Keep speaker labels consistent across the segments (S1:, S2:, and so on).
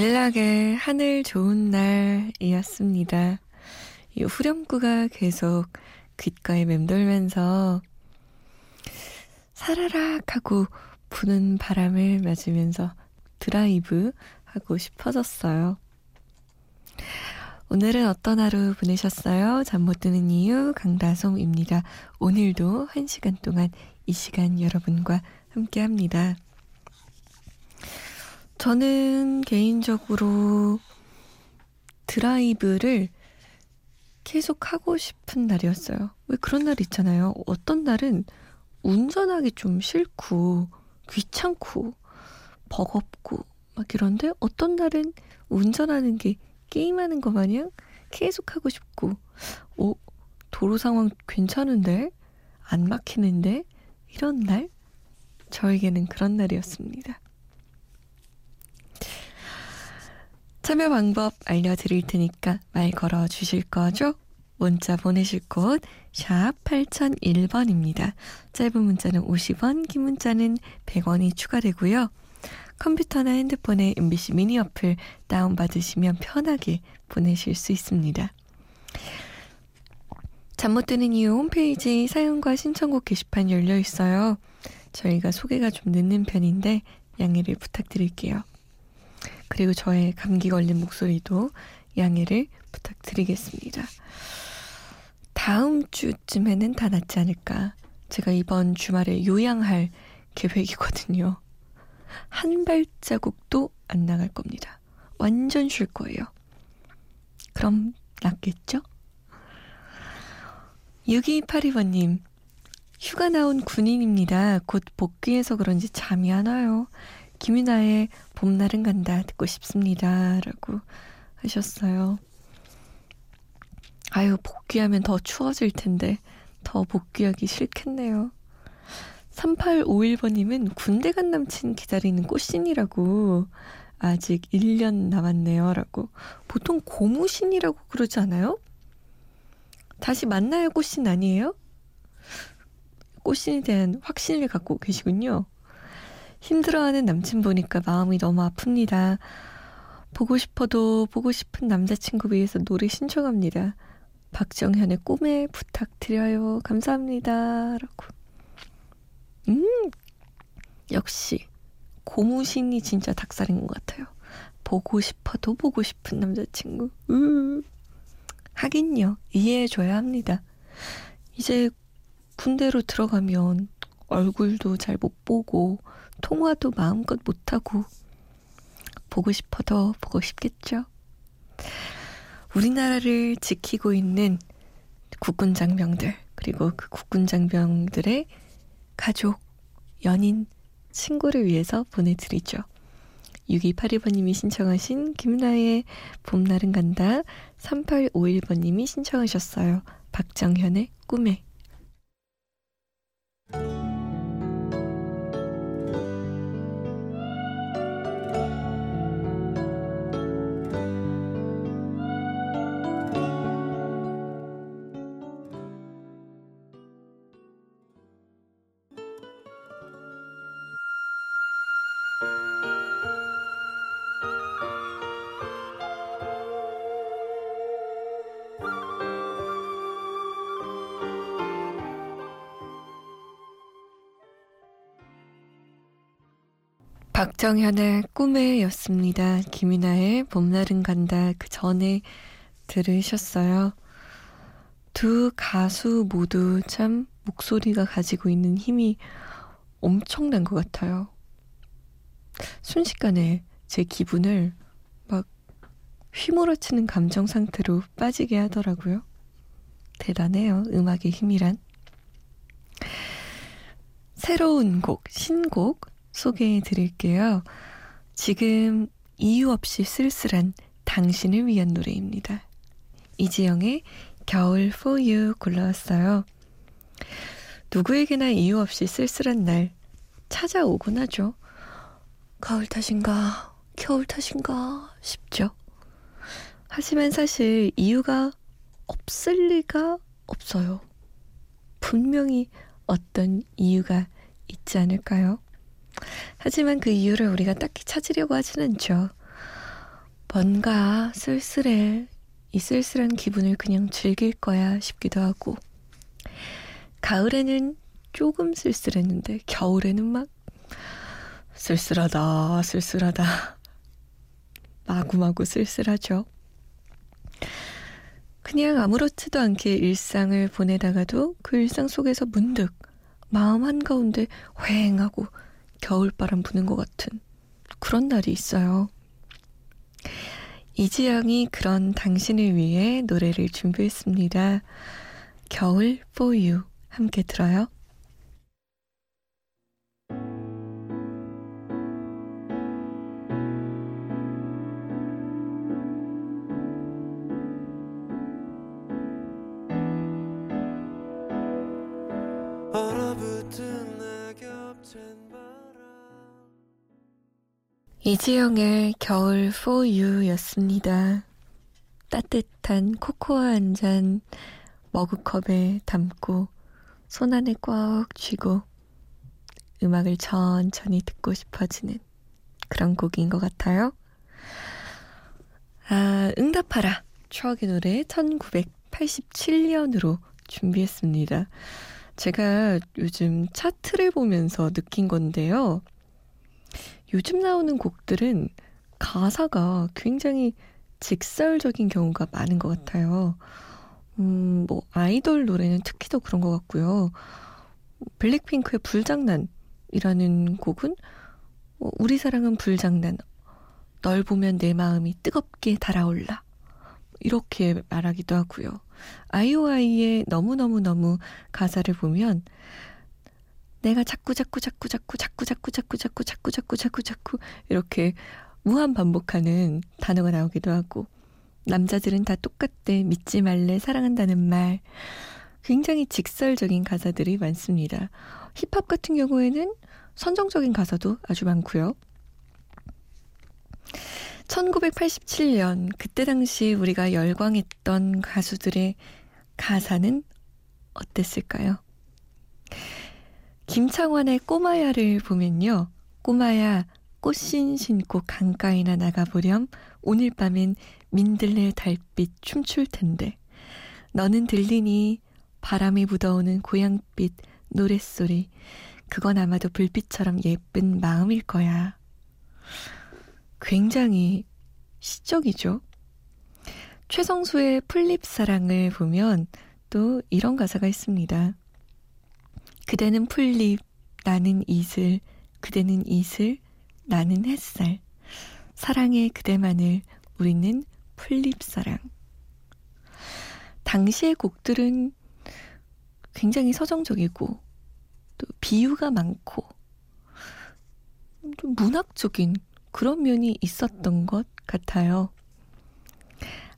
S1: 일락의 하늘 좋은 날이었습니다. 이 후렴구가 계속 귓가에 맴돌면서 사라락 하고 부는 바람을 맞으면서 드라이브 하고 싶어졌어요. 오늘은 어떤 하루 보내셨어요? 잠 못 드는 이유 강다솜입니다. 오늘도 한 시간 동안 이 시간 여러분과 함께 합니다. 저는 개인적으로 드라이브를 계속 하고 싶은 날이었어요. 왜 그런 날 있잖아요. 어떤 날은 운전하기 좀 싫고, 귀찮고, 버겁고, 막 이런데 어떤 날은 운전하는 게 게임하는 거 마냥 계속 하고 싶고, 어, 도로 상황 괜찮은데? 안 막히는데? 이런 날? 저에게는 그런 날이었습니다. 참여 방법 알려드릴 테니까 말 걸어 주실 거죠? 문자 보내실 곳, 샵 8001번입니다. 짧은 문자는 50원, 긴 문자는 100원이 추가되고요. 컴퓨터나 핸드폰에 MBC 미니 어플 다운받으시면 편하게 보내실 수 있습니다. 잠 못 드는 이유 홈페이지 사연과 신청곡 게시판 열려 있어요. 저희가 소개가 좀 늦는 편인데 양해를 부탁드릴게요. 그리고 저의 감기 걸린 목소리도 양해를 부탁드리겠습니다. 다음 주쯤에는 다 낫지 않을까. 제가 이번 주말에 요양할 계획이거든요. 한 발자국도 안 나갈 겁니다. 완전 쉴 거예요. 그럼 낫겠죠? 6282번님, 휴가 나온 군인입니다. 곧 복귀해서 그런지 잠이 안 와요. 김윤아의 봄날은 간다 듣고 싶습니다. 라고 하셨어요. 아유, 복귀하면 더 추워질 텐데 더 복귀하기 싫겠네요. 3851번님은 군대 간 남친 기다리는 꽃신이라고 아직 1년 남았네요. 라고. 보통 고무신이라고 그러지 않아요? 다시 만나요 꽃신 아니에요? 꽃신에 대한 확신을 갖고 계시군요. 힘들어하는 남친 보니까 마음이 너무 아픕니다. 보고 싶어도 보고 싶은 남자친구 위해서 노래 신청합니다. 박정현의 꿈에 부탁드려요. 감사합니다. 라고. 음, 역시 고무신이 진짜 닭살인 것 같아요. 보고 싶어도 보고 싶은 남자친구. 음, 하긴요. 이해해줘야 합니다. 이제 군대로 들어가면 얼굴도 잘 못 보고 통화도 마음껏 못하고 보고 싶어도 보고 싶겠죠. 우리나라를 지키고 있는 국군 장병들 그리고 그 국군 장병들의 가족, 연인, 친구를 위해서 보내드리죠. 6282번님이 신청하신 김나의 봄날은 간다 3851번님이 신청하셨어요. 박정현의 꿈에 박정현의 꿈에였습니다. 김이나의 봄날은 간다 그 전에 들으셨어요. 두 가수 모두 참 목소리가 가지고 있는 힘이 엄청난 것 같아요. 순식간에 제 기분을 막 휘몰아치는 감정 상태로 빠지게 하더라고요. 대단해요. 음악의 힘이란. 새로운 곡, 신곡 소개해 드릴게요. 지금 이유 없이 쓸쓸한 당신을 위한 노래입니다. 이지영의 겨울 for you 골라왔어요. 누구에게나 이유 없이 쓸쓸한 날 찾아오곤 하죠. 가을 탓인가, 겨울 탓인가 싶죠. 하지만 사실 이유가 없을 리가 없어요. 분명히 어떤 이유가 있지 않을까요? 하지만 그 이유를 우리가 딱히 찾으려고 하진 않죠. 뭔가 쓸쓸해. 이 쓸쓸한 기분을 그냥 즐길 거야 싶기도 하고. 가을에는 조금 쓸쓸했는데, 겨울에는 막 쓸쓸하다, 쓸쓸하다. 마구마구 쓸쓸하죠. 그냥 아무렇지도 않게 일상을 보내다가도 그 일상 속에서 문득 마음 한가운데 휑하고 겨울바람 부는 것 같은 그런 날이 있어요. 이지영이 그런 당신을 위해 노래를 준비했습니다. 겨울 you 함께 들어요. 이지영의 겨울 for you 였습니다. 따뜻한 코코아 한 잔 머그컵에 담고 손 안에 꽉 쥐고 음악을 천천히 듣고 싶어지는 그런 곡인 것 같아요. 아, 응답하라. 추억의 노래 1987년으로 준비했습니다. 제가 요즘 차트를 보면서 느낀 건데요. 요즘 나오는 곡들은 가사가 굉장히 직설적인 경우가 많은 것 같아요. 음, 뭐, 아이돌 노래는 특히 더 그런 것 같고요. 블랙핑크의 불장난이라는 곡은 어, 우리 사랑은 불장난. 널 보면 내 마음이 뜨겁게 달아올라. 이렇게 말하기도 하고요. 아이오아이의 너무너무너무 가사를 보면 내가 자꾸 자꾸 자꾸 자꾸 자꾸 자꾸 자꾸 자꾸 자꾸 자꾸 자꾸 자꾸 이렇게 무한 반복하는 단어가 나오기도 하고 남자들은 다 똑같대 믿지 말래 사랑한다는 말 굉장히 직설적인 가사들이 많습니다. 힙합 같은 경우에는 선정적인 가사도 아주 많고요. 1987년 그때 당시 우리가 열광했던 가수들의 가사는 어땠을까요? 김창완의 꼬마야를 보면요. 꼬마야, 꽃신 신고 강가에나 나가보렴. 오늘 밤엔 민들레 달빛 춤출 텐데. 너는 들리니 바람이 묻어오는 고향빛 노랫소리. 그건 아마도 불빛처럼 예쁜 마음일 거야. 굉장히 시적이죠. 최성수의 풀립 사랑을 보면 또 이런 가사가 있습니다. 그대는 풀잎, 나는 이슬, 그대는 이슬, 나는 햇살. 사랑의 그대만을 우리는 풀잎사랑. 당시의 곡들은 굉장히 서정적이고 또 비유가 많고 좀 문학적인 그런 면이 있었던 것 같아요.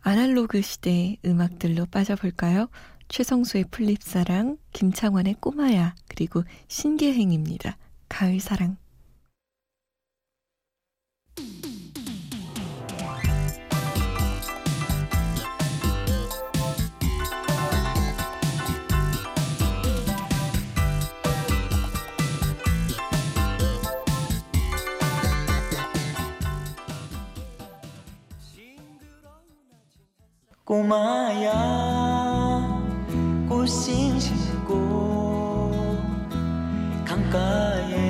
S1: 아날로그 시대 음악들로 빠져볼까요? 최성수의 풀립사랑, 김창완의 꼬마야, 그리고 신계행입니다. 가을사랑. 꼬마야 心经过慷慨。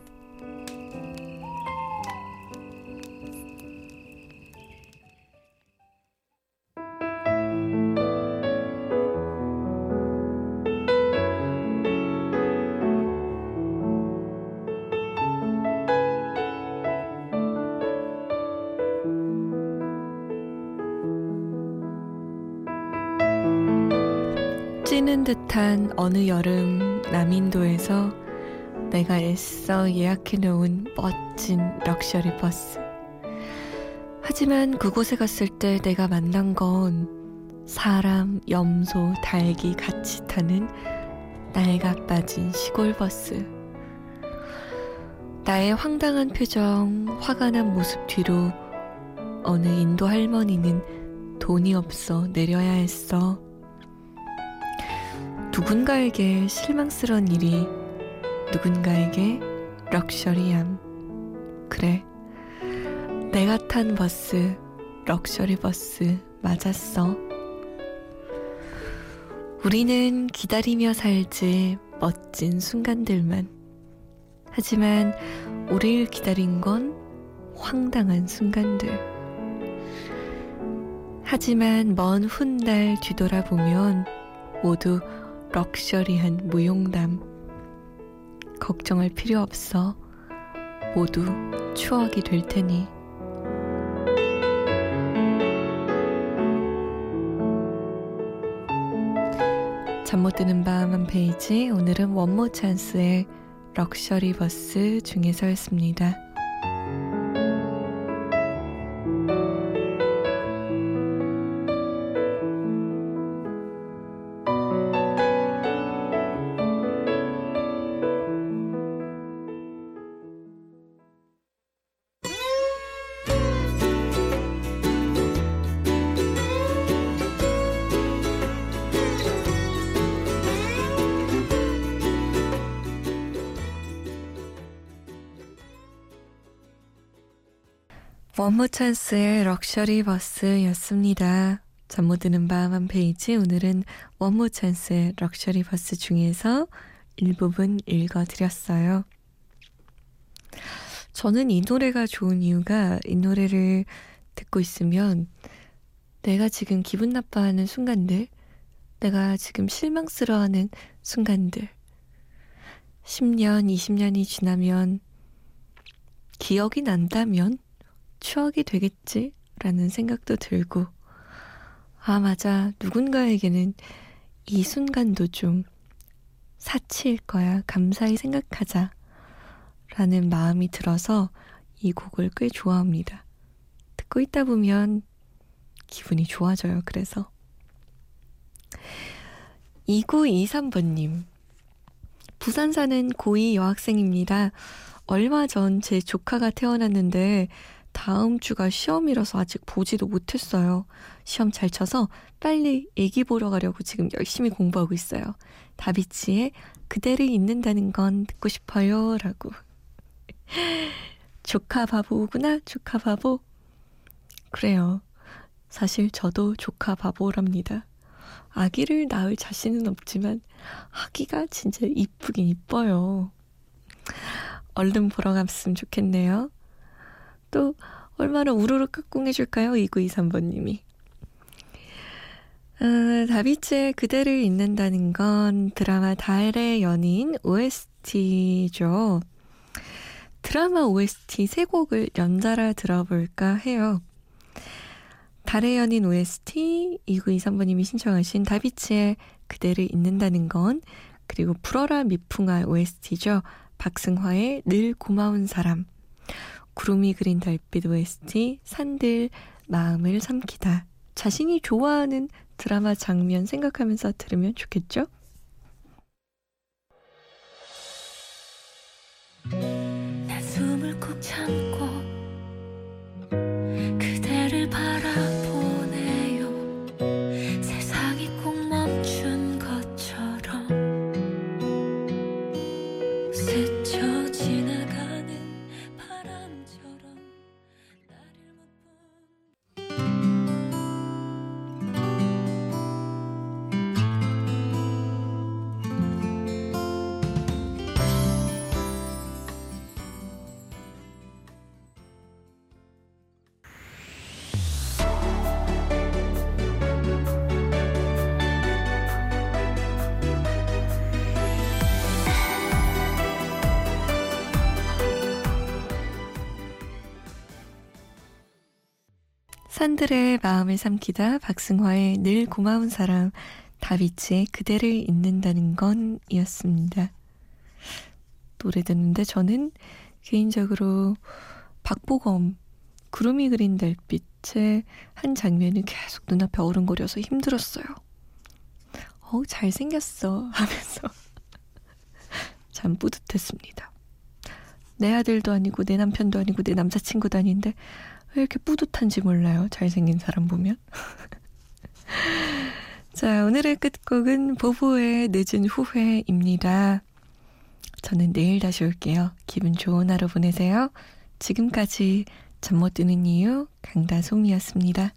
S1: 찌는 듯한 어느 여름 남인도에서 내가 애써 예약해 놓은 멋진 럭셔리 버스. 하지만 그곳에 갔을 때 내가 만난 건 사람, 염소, 닭이 같이 타는 낡아 빠진 시골 버스. 나의 황당한 표정, 화가 난 모습 뒤로 어느 인도 할머니는 돈이 없어 내려야 했어. 누군가에게 실망스러운 일이 누군가에게 luxury함. 그래. 내가 탄 버스, 럭셔리 버스 맞았어. 우리는 기다리며 살지 멋진 순간들만. 하지만 우리를 기다린 건 황당한 순간들. 하지만 먼 훗날 뒤돌아보면 모두 luxury한 무용담. 걱정할 필요 없어. 모두 추억이 될 테니. 잠 못 드는 밤 한 페이지. 오늘은 원모어 찬스의 럭셔리 버스 중에서였습니다. 원모어 찬스의 럭셔리 버스였습니다. 잠 못 드는 밤 한 페이지 오늘은 원모어 찬스의 럭셔리 버스 중에서 일부분 읽어드렸어요. 저는 이 노래가 좋은 이유가 이 노래를 듣고 있으면 내가 지금 기분 나빠하는 순간들, 내가 지금 실망스러워하는 순간들, 10년, 20년이 지나면 기억이 난다면 추억이 되겠지? 라는 생각도 들고, 아, 맞아. 누군가에게는 이 순간도 좀 사치일 거야. 감사히 생각하자. 라는 마음이 들어서 이 곡을 꽤 좋아합니다. 듣고 있다 보면 기분이 좋아져요. 그래서. 2923번님. 부산 사는 고2 여학생입니다. 얼마 전 제 조카가 태어났는데 다음 주가 시험이라서 아직 보지도 못했어요. 시험 잘 쳐서 빨리 애기 보러 가려고 지금 열심히 공부하고 있어요. 다비치의 그대를 잊는다는 건 듣고 싶어요. 라고. 조카 바보구나, 조카 바보. 그래요. 사실 저도 조카 바보랍니다. 아기를 낳을 자신은 없지만 아기가 진짜 이쁘긴 이뻐요. 얼른 보러 갔으면 좋겠네요. 또 얼마나 우르르 깍꿍해줄까요? 2923번님이. 아, 다비치의 그대를 잊는다는 건 드라마 달의 연인 OST죠. 드라마 OST 세 곡을 연달아 들어볼까 해요. 달의 연인 OST 2923번님이 신청하신 다비치의 그대를 잊는다는 건 그리고 불어라 미풍아 OST죠. 박승화의 늘 고마운 사람 구름이 그린 달빛 OST 산들 마음을 삼키다. 자신이 좋아하는 드라마 장면 생각하면서 들으면 좋겠죠? 난 숨을 꼭 참고 산들의 마음을 삼키다 박승화의 늘 고마운 사람 다비치의 그대를 잊는다는 건 이었습니다. 노래 듣는데 저는 개인적으로 박보검 구름이 그린 달빛의 한 장면이 계속 눈앞에 어른거려서 힘들었어요. 어우, 잘생겼어. 하면서 참 뿌듯했습니다. 내 아들도 아니고 내 남편도 아니고 내 남자친구도 아닌데 왜 이렇게 뿌듯한지 몰라요. 잘생긴 사람 보면. 자, 오늘의 끝곡은 보보의 늦은 후회입니다. 저는 내일 다시 올게요. 기분 좋은 하루 보내세요. 지금까지 잠 못 드는 이유 강다솜이었습니다.